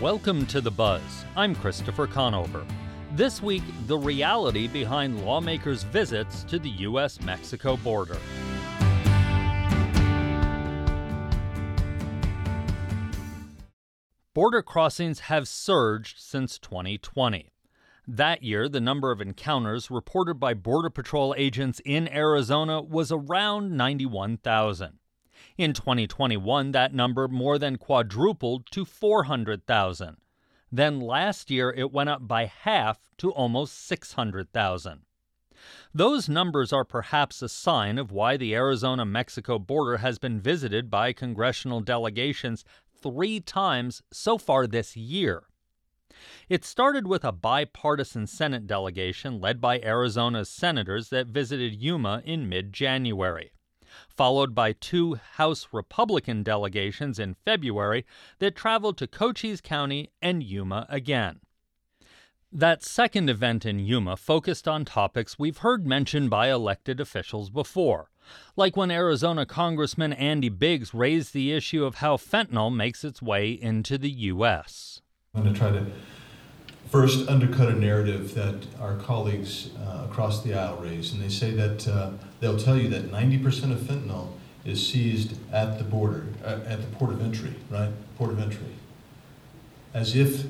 Welcome to The Buzz. I'm Christopher Conover. This week, the reality behind lawmakers' visits to the U.S. Mexico border. Border crossings have surged since 2020. That year, the number of encounters reported by Border Patrol agents in Arizona was around 91,000. In 2021, that number more than quadrupled to 400,000. Then last year, it went up by half to almost 600,000. Those numbers are perhaps a sign of why the Arizona Mexico border has been visited by congressional delegations three times so far this year. It started with a bipartisan Senate delegation led by Arizona's senators that visited Yuma in mid January, followed by two House Republican delegations in February that traveled to Cochise County and Yuma again. That second event in Yuma focused on topics we've heard mentioned by elected officials before, like when Arizona Congressman Andy Biggs raised the issue of how fentanyl makes its way into the U.S. I'm going to try to first undercut a narrative that our colleagues uh, across the aisle raise, and they say that uh, they'll tell you that 90% of fentanyl is seized at the border, uh, at the port of entry, right? Port of entry. As if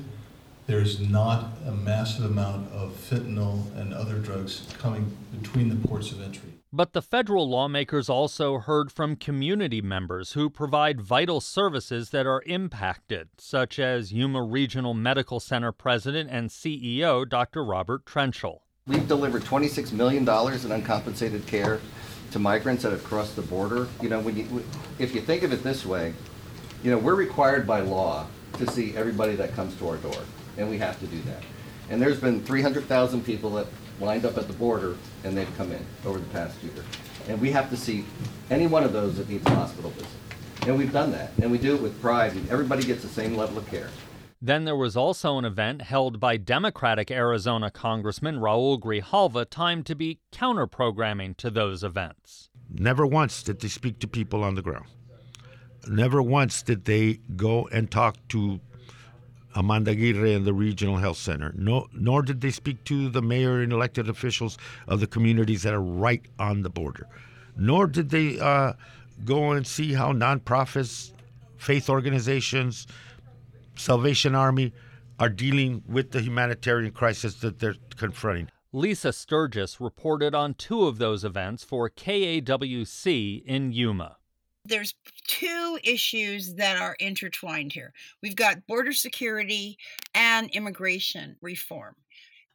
there's not a massive amount of fentanyl and other drugs coming between the ports of entry. But the federal lawmakers also heard from community members who provide vital services that are impacted, such as Yuma Regional Medical Center President and CEO Dr. Robert Trenschel. We've delivered $26 million in uncompensated care to migrants that have crossed the border. You know, when you, if you think of it this way, you know, we're required by law to see everybody that comes to our door and we have to do that. And there's been 300,000 people that lined up at the border, and they've come in over the past year. And we have to see any one of those that needs a hospital visit. And we've done that, and we do it with pride, and everybody gets the same level of care. Then there was also an event held by Democratic Arizona Congressman Raul Grijalva timed to be counter programming to those events. Never once did they speak to people on the ground. Never once did they go and talk to Amanda Aguirre and the Regional Health Center. No, nor did they speak to the mayor and elected officials of the communities that are right on the border. Nor did they uh, go and see how nonprofits, faith organizations, Salvation Army are dealing with the humanitarian crisis that they're confronting. Lisa Sturgis reported on two of those events for KAWC in Yuma there's two issues that are intertwined here. We've got border security and immigration reform.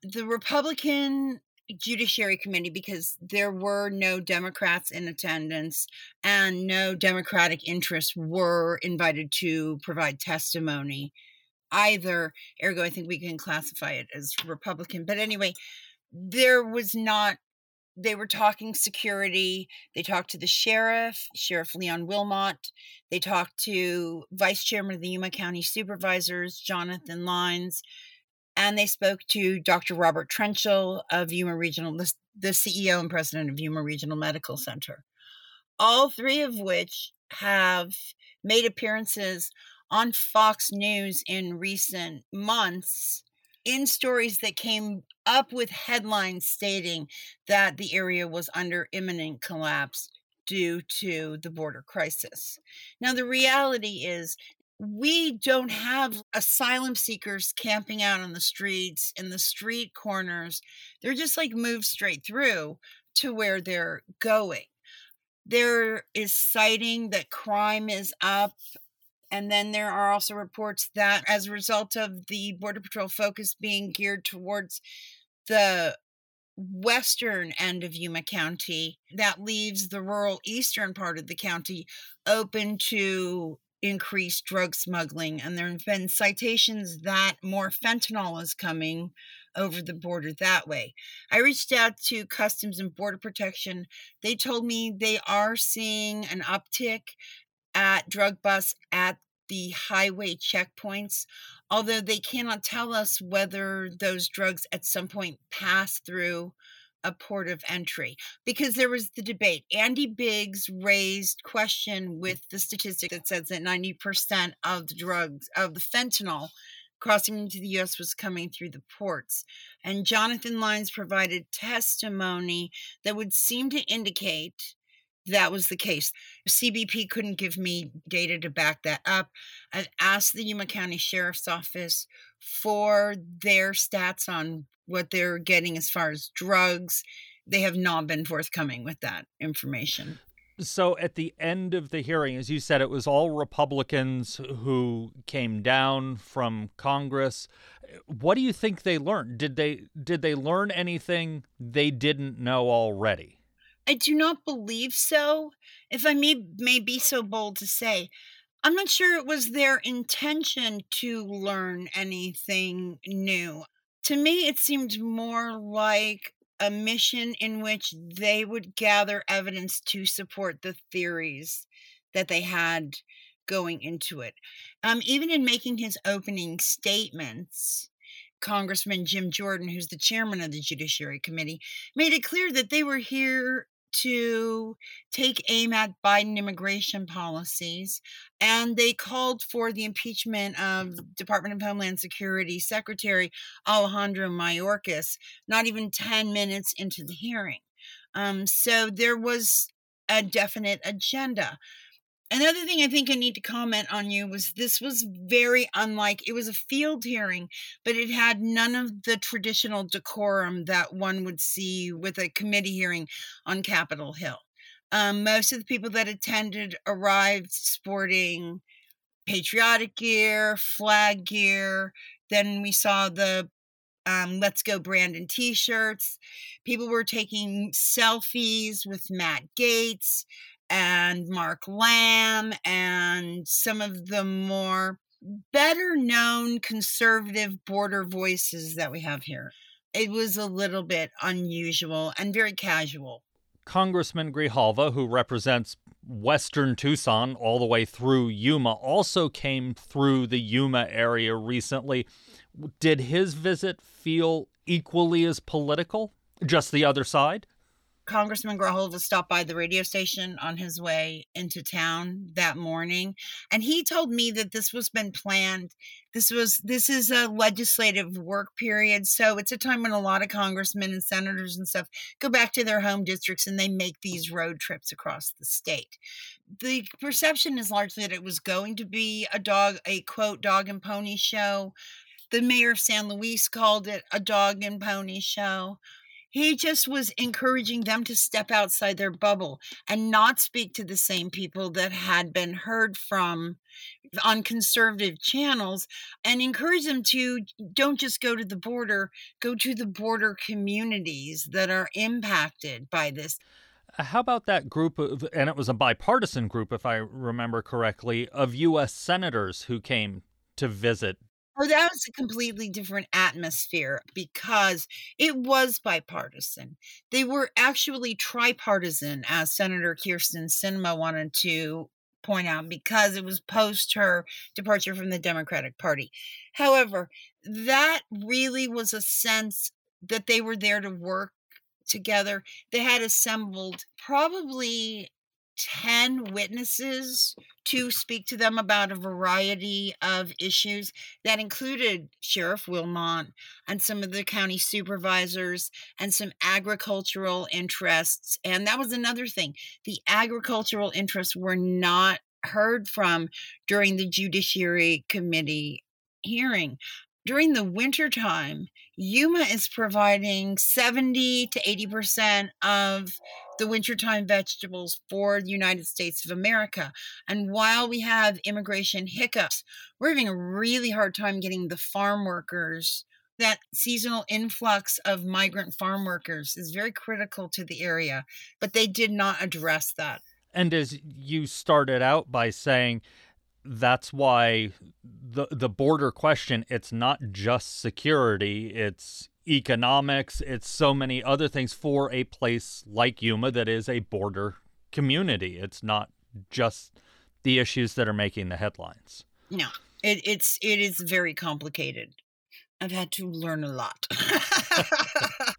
The Republican Judiciary Committee, because there were no Democrats in attendance and no Democratic interests were invited to provide testimony either. Ergo, I think we can classify it as Republican. But anyway, there was not they were talking security. They talked to the sheriff, Sheriff Leon Wilmot. They talked to Vice Chairman of the Yuma County Supervisors, Jonathan Lines. And they spoke to Dr. Robert Trenschel of Yuma Regional, the, the CEO and president of Yuma Regional Medical Center. All three of which have made appearances on Fox News in recent months in stories that came up with headlines stating that the area was under imminent collapse due to the border crisis. Now, the reality is, we don't have asylum seekers camping out on the streets in the street corners. They're just like moved straight through to where they're going. There is citing that crime is up and then there are also reports that as a result of the Border Patrol focus being geared towards the western end of Yuma County, that leaves the rural eastern part of the county open to increased drug smuggling. And there have been citations that more fentanyl is coming over the border that way. I reached out to Customs and Border Protection. They told me they are seeing an uptick at drug busts at the highway checkpoints, although they cannot tell us whether those drugs at some point pass through a port of entry because there was the debate. Andy Biggs raised question with the statistic that says that 90% of the drugs of the fentanyl crossing into the U.S. was coming through the ports. And Jonathan Lines provided testimony that would seem to indicate that was the case. CBP couldn't give me data to back that up. I've asked the Yuma County Sheriff's Office for their stats on what they're getting as far as drugs. They have not been forthcoming with that information. So, at the end of the hearing, as you said, it was all Republicans who came down from Congress. What do you think they learned? Did they did they learn anything they didn't know already? I do not believe so. If I may, may be so bold to say, I'm not sure it was their intention to learn anything new. To me, it seemed more like a mission in which they would gather evidence to support the theories that they had going into it. Um, even in making his opening statements, Congressman Jim Jordan, who's the chairman of the Judiciary Committee, made it clear that they were here to take aim at Biden immigration policies, and they called for the impeachment of Department of Homeland Security Secretary Alejandro Mayorkas not even 10 minutes into the hearing. Um, so there was a definite agenda. Another thing I think I need to comment on you was this was very unlike it was a field hearing, but it had none of the traditional decorum that one would see with a committee hearing on Capitol Hill. Um, most of the people that attended arrived sporting patriotic gear, flag gear. Then we saw the um, Let's Go Brandon t shirts. People were taking selfies with Matt Gaetz and Mark Lamb and some of the more better known conservative border voices that we have here. It was a little bit unusual and very casual. Congressman Grijalva, who represents Western Tucson all the way through Yuma, also came through the Yuma area recently. Did his visit feel equally as political? Just the other side? Congressman Grijalva stopped by the radio station on his way into town that morning, and he told me that this was been planned. This was this is a legislative work period, so it's a time when a lot of congressmen and senators and stuff go back to their home districts and they make these road trips across the state. The perception is largely that it was going to be a dog, a quote dog and pony show. The mayor of San Luis called it a dog and pony show he just was encouraging them to step outside their bubble and not speak to the same people that had been heard from on conservative channels and encourage them to don't just go to the border, go to the border communities that are impacted by this. Uh, how about that group of, and it was a bipartisan group, if I remember correctly, of U.S. senators who came to visit Oh, that was a completely different atmosphere because it was bipartisan. They were actually tripartisan, as Senator Kyrsten Sinema wanted to point out, because it was post her departure from the Democratic Party. However, that really was a sense that they were there to work together. They had assembled probably 10 witnesses to speak to them about a variety of issues that included Sheriff Wilmot and some of the county supervisors and some agricultural interests. And that was another thing. The agricultural interests were not heard from during the Judiciary Committee hearing. During the wintertime, Yuma is providing 70 to 80% of the wintertime vegetables for the United States of America. And while we have immigration hiccups, we're having a really hard time getting the farm workers. That seasonal influx of migrant farm workers is very critical to the area, but they did not address that. And as you started out by saying, that's why the the border question it's not just security it's economics, it's so many other things for a place like Yuma that is a border community. It's not just the issues that are making the headlines. No, it, it's it is very complicated. I've had to learn a lot.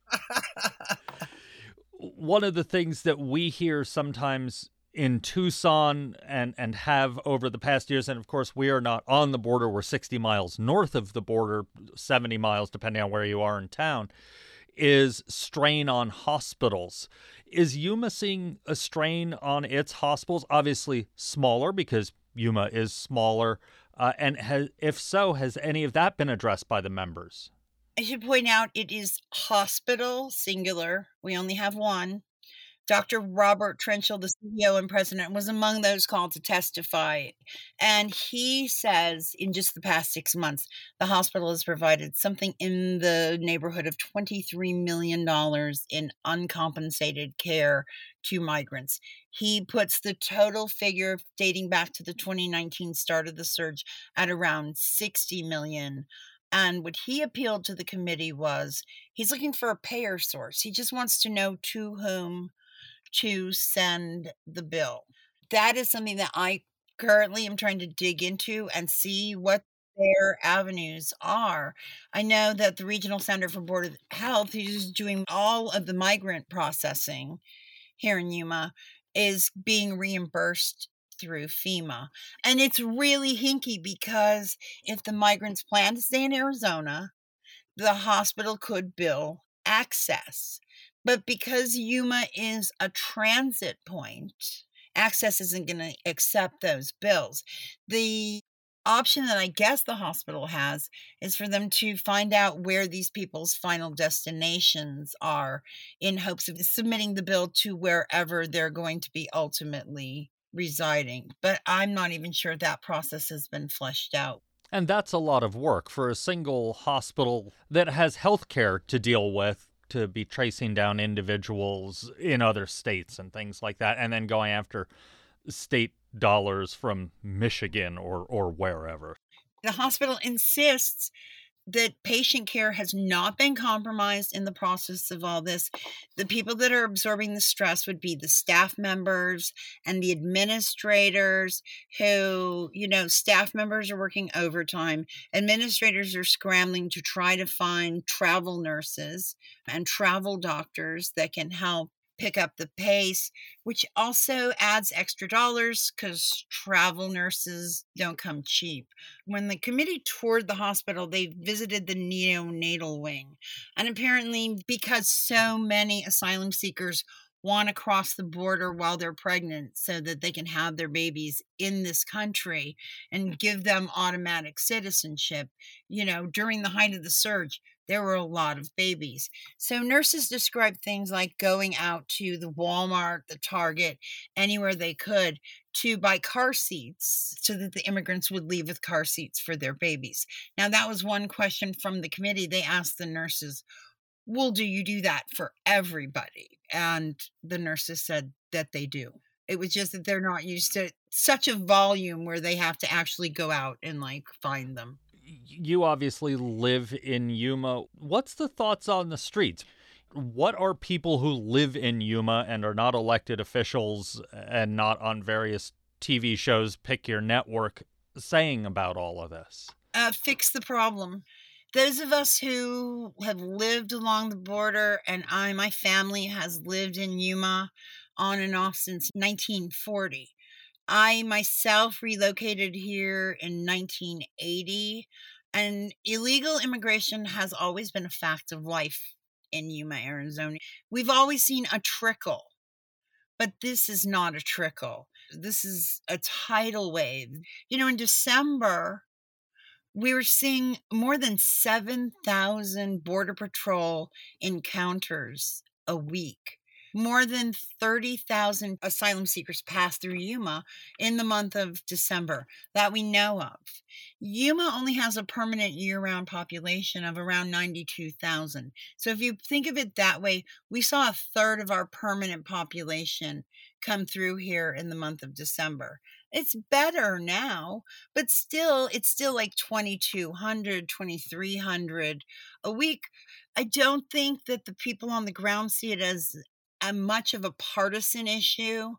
One of the things that we hear sometimes in Tucson and and have over the past years. And of course we are not on the border. We're 60 miles north of the border 70 miles depending on where you are in town is strain on hospitals. Is Yuma seeing a strain on its hospitals? Obviously smaller because Yuma is smaller. Uh, and has, if so has any of that been addressed by the members? I should point out it is hospital singular. We only have one Dr. Robert Trenschel, the CEO and president, was among those called to testify. And he says in just the past six months, the hospital has provided something in the neighborhood of $23 million in uncompensated care to migrants. He puts the total figure dating back to the 2019 start of the surge at around 60 million. And what he appealed to the committee was he's looking for a payer source. He just wants to know to whom to send the bill. That is something that I currently am trying to dig into and see what their avenues are. I know that the Regional Center for Border Health, who's doing all of the migrant processing here in Yuma, is being reimbursed through FEMA. And it's really hinky because if the migrants plan to stay in Arizona, the hospital could bill AHCCCS. But because Yuma is a transit point, AHCCCS isn't going to accept those bills. The option that I guess the hospital has is for them to find out where these people's final destinations are in hopes of submitting the bill to wherever they're going to be ultimately residing. But I'm not even sure that process has been fleshed out. And that's a lot of work for a single hospital that has health care to deal with to be tracing down individuals in other states and things like that, and then going after state dollars from Michigan or, or wherever. The hospital insists that patient care has not been compromised in the process of all this. The people that are absorbing the stress would be the staff members and the administrators who, you know, staff members are working overtime. Administrators are scrambling to try to find travel nurses and travel doctors that can help pick up the pace, which also adds extra dollars because travel nurses don't come cheap. When the committee toured the hospital, they visited the neonatal wing. And apparently, because so many asylum seekers want to cross the border while they're pregnant so that they can have their babies in this country and give them automatic citizenship, you know, during the height of the surge there were a lot of babies. So nurses described things like going out to the Walmart, the Target, anywhere they could to buy car seats so that the immigrants would leave with car seats for their babies. Now, that was one question from the committee. They asked the nurses, Well, do you do that for everybody? And the nurses said that they do. It was just that they're not used to such a volume where they have to actually go out and like find them you obviously live in Yuma. What's the thoughts on the streets? What are people who live in Yuma and are not elected officials and not on various TV shows, pick your network, saying about all of this? Uh, fix the problem. Those of us who have lived along the border, and I, my family has lived in Yuma on and off since 1940 I myself relocated here in 1980, and illegal immigration has always been a fact of life in Yuma, Arizona. We've always seen a trickle, but this is not a trickle. This is a tidal wave. You know, in December, we were seeing more than 7,000 Border Patrol encounters a week more than 30,000 asylum seekers passed through Yuma in the month of December that we know of. Yuma only has a permanent year round population of around 92,000. So if you think of it that way, we saw a third of our permanent population come through here in the month of December. It's better now, but still, it's still like 2,200, 2,300 a week. I don't think that the people on the ground see it as a much of a partisan issue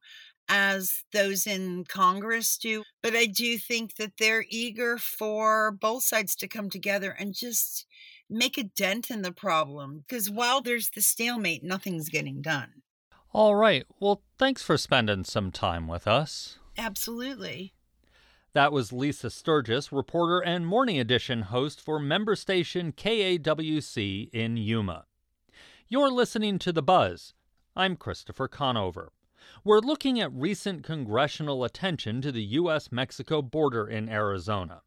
as those in Congress do. But I do think that they're eager for both sides to come together and just make a dent in the problem. Because while there's the stalemate, nothing's getting done. All right. Well, thanks for spending some time with us. Absolutely. That was Lisa Sturgis, reporter and Morning Edition host for member station KAWC in Yuma. You're listening to The Buzz. I'm Christopher Conover. We're looking at recent congressional attention to the U.S. Mexico border in Arizona.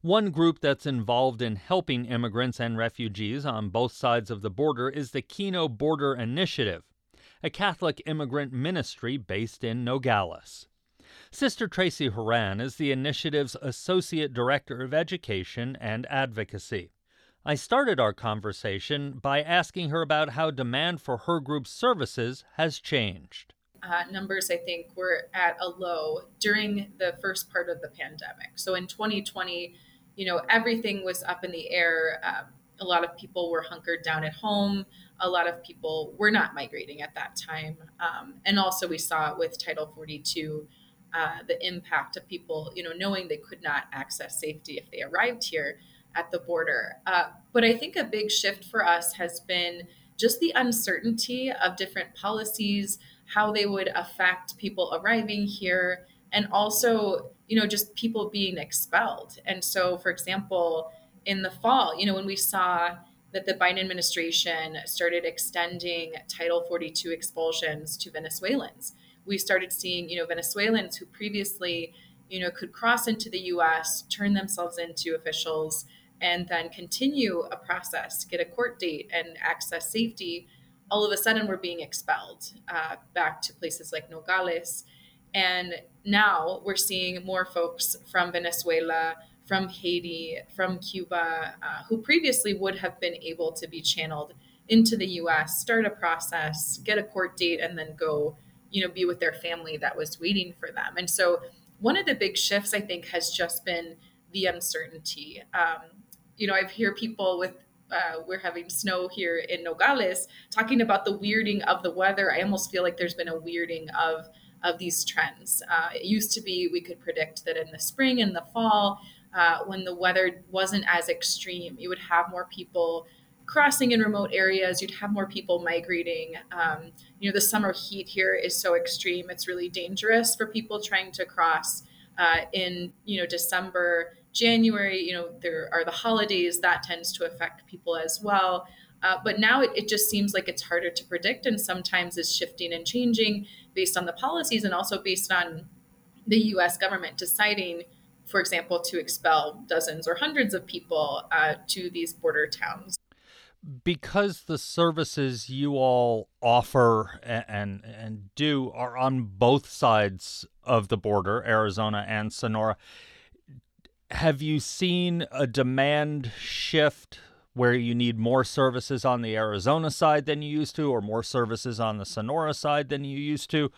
One group that's involved in helping immigrants and refugees on both sides of the border is the Kino Border Initiative, a Catholic immigrant ministry based in Nogales. Sister Tracey Horan is the initiative's Associate Director of Education and Advocacy. I started our conversation by asking her about how demand for her group's services has changed. Uh, numbers, I think, were at a low during the first part of the pandemic. So in 2020, you know, everything was up in the air. Um, a lot of people were hunkered down at home. A lot of people were not migrating at that time. Um, and also, we saw it with Title 42 uh, the impact of people, you know, knowing they could not access safety if they arrived here at the border. Uh, but I think a big shift for us has been just the uncertainty of different policies, how they would affect people arriving here, and also, you know, just people being expelled. And so, for example, in the fall, you know, when we saw that the Biden administration started extending Title 42 expulsions to Venezuelans we started seeing, you know, Venezuelans who previously, you know, could cross into the U.S., turn themselves into officials, and then continue a process, get a court date, and access safety. All of a sudden, we're being expelled uh, back to places like Nogales. And now we're seeing more folks from Venezuela, from Haiti, from Cuba, uh, who previously would have been able to be channeled into the US, start a process, get a court date, and then go you know be with their family that was waiting for them. And so one of the big shifts i think has just been the uncertainty. Um, you know i've hear people with uh, we're having snow here in nogales talking about the weirding of the weather. I almost feel like there's been a weirding of of these trends. Uh, it used to be we could predict that in the spring and the fall uh, when the weather wasn't as extreme you would have more people crossing in remote areas, you'd have more people migrating. Um, you know, the summer heat here is so extreme; it's really dangerous for people trying to cross uh, in you know December, January. You know, there are the holidays that tends to affect people as well. Uh, but now it, it just seems like it's harder to predict, and sometimes is shifting and changing based on the policies and also based on the U.S. government deciding for example, to expel dozens or hundreds of people uh, to these border towns because the services you all offer and, and, and do are on both sides of the border, Arizona and Sonora, have you seen a demand shift where you need more services on the Arizona side than you used to, or more services on the Sonora side than you used to?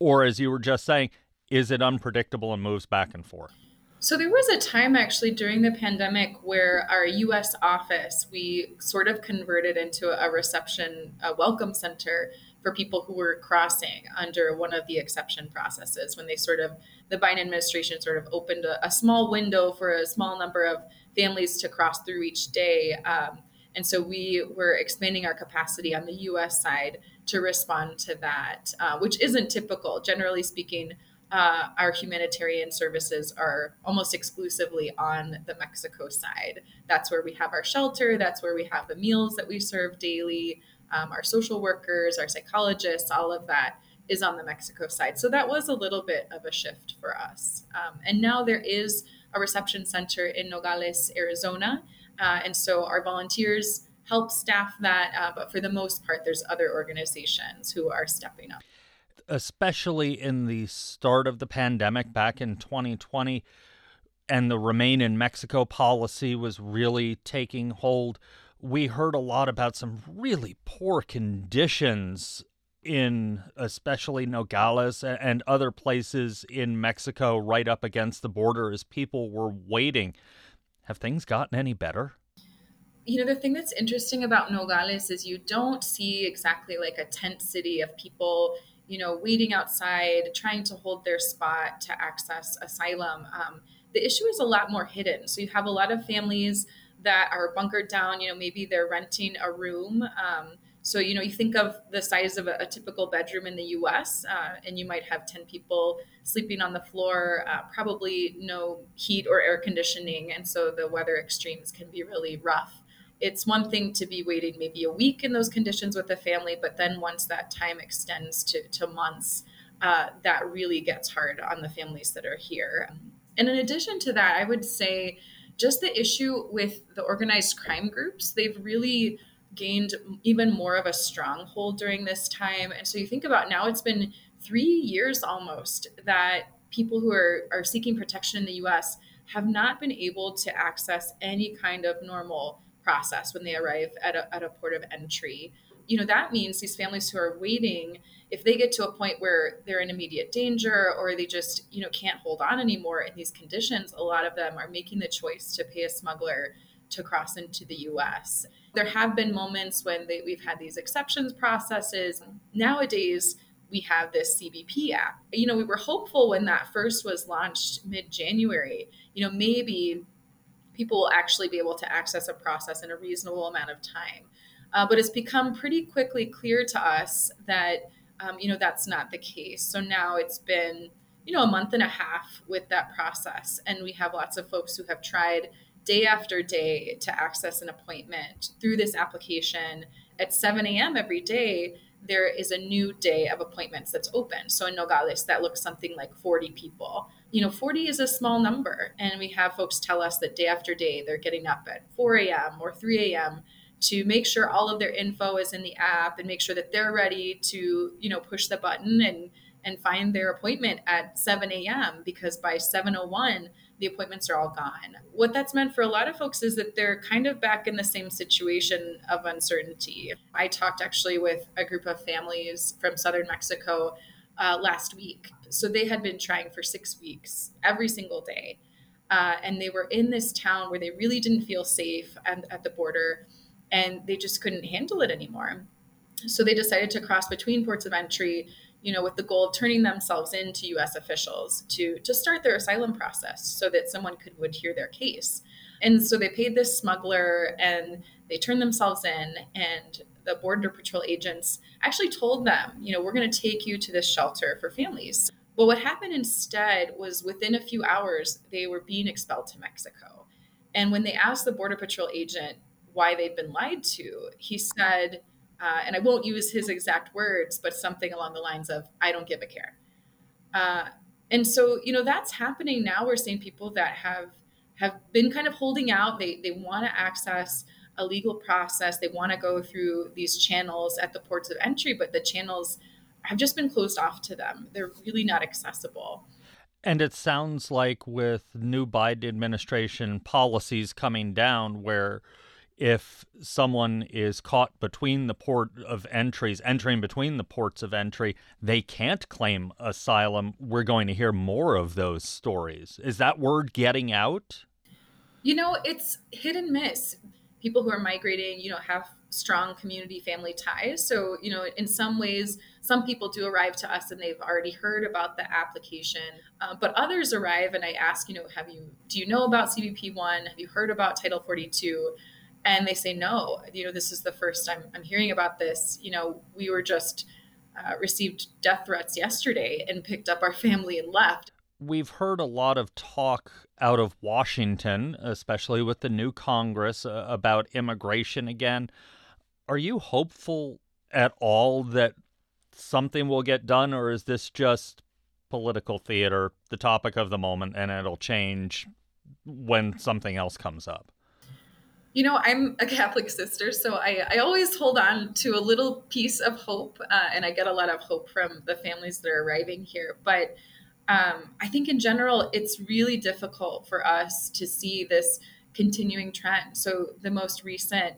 Or, as you were just saying, is it unpredictable and moves back and forth? So there was a time actually during the pandemic where our US office, we sort of converted into a reception, a welcome center for people who were crossing under one of the exception processes when they sort of, the Biden administration sort of opened a, a small window for a small number of families to cross through each day. Um, and so we were expanding our capacity on the US side to respond to that, uh, which isn't typical. Generally speaking, uh, our humanitarian services are almost exclusively on the Mexico side. That's where we have our shelter, that's where we have the meals that we serve daily, um, our social workers, our psychologists, all of that is on the Mexico side. So that was a little bit of a shift for us. Um, and now there is a reception center in Nogales, Arizona. Uh, and so our volunteers help staff that, uh, but for the most part, there's other organizations who are stepping up especially in the start of the pandemic back in 2020 and the remain in Mexico policy was really taking hold, we heard a lot about some really poor conditions in especially Nogales and other places in Mexico right up against the border as people were waiting. Have things gotten any better? You know, the thing that's interesting about Nogales is you don't see exactly like a tent city of people you know, waiting outside, trying to hold their spot to access asylum. Um, the issue is a lot more hidden. So you have a lot of families that are bunkered down. You know, maybe they're renting a room. Um, So, you know, you think of the size of a, a typical bedroom in the US, uh, and you might have 10 people sleeping on the floor, uh, probably no heat or air conditioning. And so the weather extremes can be really rough. It's one thing to be waiting maybe a week in those conditions with a family, but then once that time extends to, to months, uh, that really gets hard on the families that are here. And in addition to that, I would say just the issue with the organized crime groups, they've really gained even more of a stronghold during this time. And so you think about now it's been three years almost that people who are, are seeking protection in the US have not been able to access any kind of normal process when they arrive at a, at a port of entry. You know, that means these families who are waiting, if they get to a point where they're in immediate danger or they just, you know, can't hold on anymore in these conditions, a lot of them are making the choice to pay a smuggler to cross into the US. There have been moments when they, we've had these exceptions processes. Nowadays, we have this CBP app. You know, we were hopeful when that first was launched mid January, you know, maybe people will actually be able to access a process in a reasonable amount of time. Uh, but it's become pretty quickly clear to us that, um, you know, that's not the case. So now it's been, you know, a month and a half with that process. And we have lots of folks who have tried day after day to access an appointment through this application at 7 a.m. every day. There is a new day of appointments that's open. So in Nogales, that looks something like 40 people. You know, 40 is a small number. And we have folks tell us that day after day, they're getting up at 4 a.m. or 3 a.m. to make sure all of their info is in the app and make sure that they're ready to, you know, push the button and and find their appointment at 7 a.m. because by 7:01 the appointments are all gone. What that's meant for a lot of folks is that they're kind of back in the same situation of uncertainty. I talked actually with a group of families from southern Mexico uh, last week. So they had been trying for six weeks every single day. Uh, and they were in this town where they really didn't feel safe and, at the border and they just couldn't handle it anymore. So they decided to cross between ports of entry you know, with the goal of turning themselves into U.S. officials to to start their asylum process, so that someone could would hear their case. And so they paid this smuggler, and they turned themselves in, and the border patrol agents actually told them, you know, we're going to take you to this shelter for families. But what happened instead was within a few hours, they were being expelled to Mexico. And when they asked the border patrol agent why they'd been lied to, he said uh, and I won't use his exact words, but something along the lines of, I don't give a care. Uh, and so, you know, that's happening now. We're seeing people that have have been kind of holding out. They, they want to access a legal process. They want to go through these channels at the ports of entry, but the channels have just been closed off to them. They're really not accessible. And it sounds like with new Biden administration policies coming down, where if someone is caught between the port of entries, entering between the ports of entry, they can't claim asylum. We're going to hear more of those stories. Is that word getting out? You know, it's hit and miss. People who are migrating, you know, have strong community family ties. So, you know, in some ways, some people do arrive to us and they've already heard about the application. Uh, but others arrive and I ask, you know, have you, do you know about CBP 1? Have you heard about Title 42? and they say no you know this is the first time i'm hearing about this you know we were just uh, received death threats yesterday and picked up our family and left we've heard a lot of talk out of washington especially with the new congress uh, about immigration again are you hopeful at all that something will get done or is this just political theater the topic of the moment and it'll change when something else comes up you know, I'm a Catholic sister, so I, I always hold on to a little piece of hope, uh, and I get a lot of hope from the families that are arriving here. But um, I think in general, it's really difficult for us to see this continuing trend. So the most recent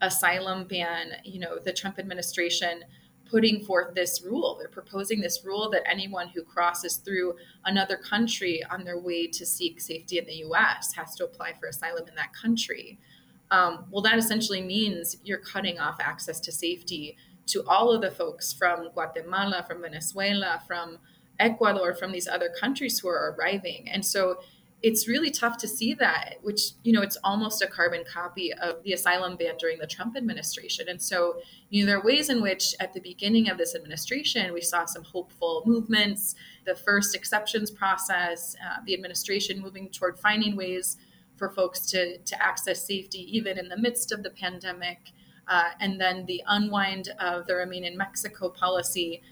asylum ban, you know, the Trump administration putting forth this rule. They're proposing this rule that anyone who crosses through another country on their way to seek safety in the US has to apply for asylum in that country. Um, well, that essentially means you're cutting off access to safety to all of the folks from Guatemala, from Venezuela, from Ecuador, from these other countries who are arriving. And so it's really tough to see that, which, you know, it's almost a carbon copy of the asylum ban during the Trump administration. And so, you know, there are ways in which at the beginning of this administration, we saw some hopeful movements, the first exceptions process, uh, the administration moving toward finding ways for folks to, to access safety even in the midst of the pandemic, uh, and then the unwind of the Remain in Mexico policy.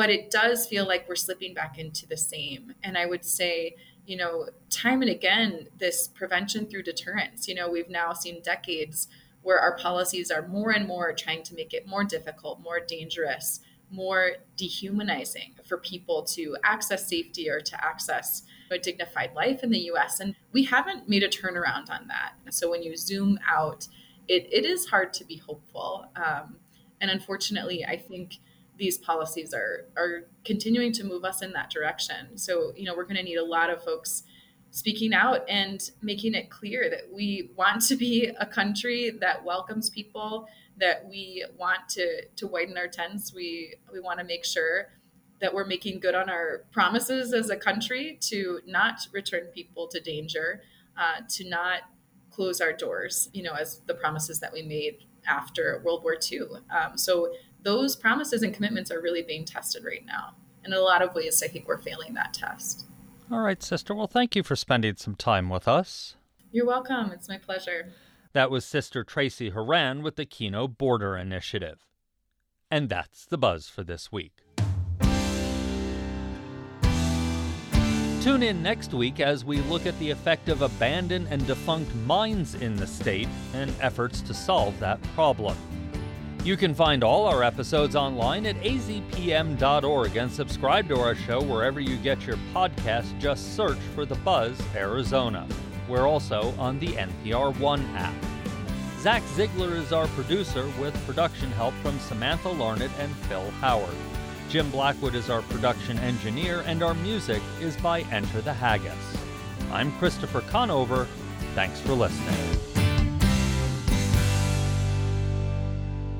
But it does feel like we're slipping back into the same. And I would say, you know, time and again, this prevention through deterrence, you know, we've now seen decades where our policies are more and more trying to make it more difficult, more dangerous, more dehumanizing for people to access safety or to access a dignified life in the US. And we haven't made a turnaround on that. So when you zoom out, it, it is hard to be hopeful. Um, and unfortunately, I think these policies are are continuing to move us in that direction. So, you know, we're going to need a lot of folks speaking out and making it clear that we want to be a country that welcomes people, that we want to to widen our tents. We we want to make sure that we're making good on our promises as a country to not return people to danger, uh, to not close our doors, you know, as the promises that we made after World War II. Um, so those promises and commitments are really being tested right now. And in a lot of ways, I think we're failing that test. All right, sister. Well, thank you for spending some time with us. You're welcome. It's my pleasure. That was Sister Tracey Horan with the Kino Border Initiative. And that's the buzz for this week. Tune in next week as we look at the effect of abandoned and defunct mines in the state and efforts to solve that problem. You can find all our episodes online at azpm.org and subscribe to our show wherever you get your podcast. Just search for The Buzz Arizona. We're also on the NPR One app. Zach Ziegler is our producer with production help from Samantha Larned and Phil Howard. Jim Blackwood is our production engineer, and our music is by Enter the Haggis. I'm Christopher Conover. Thanks for listening.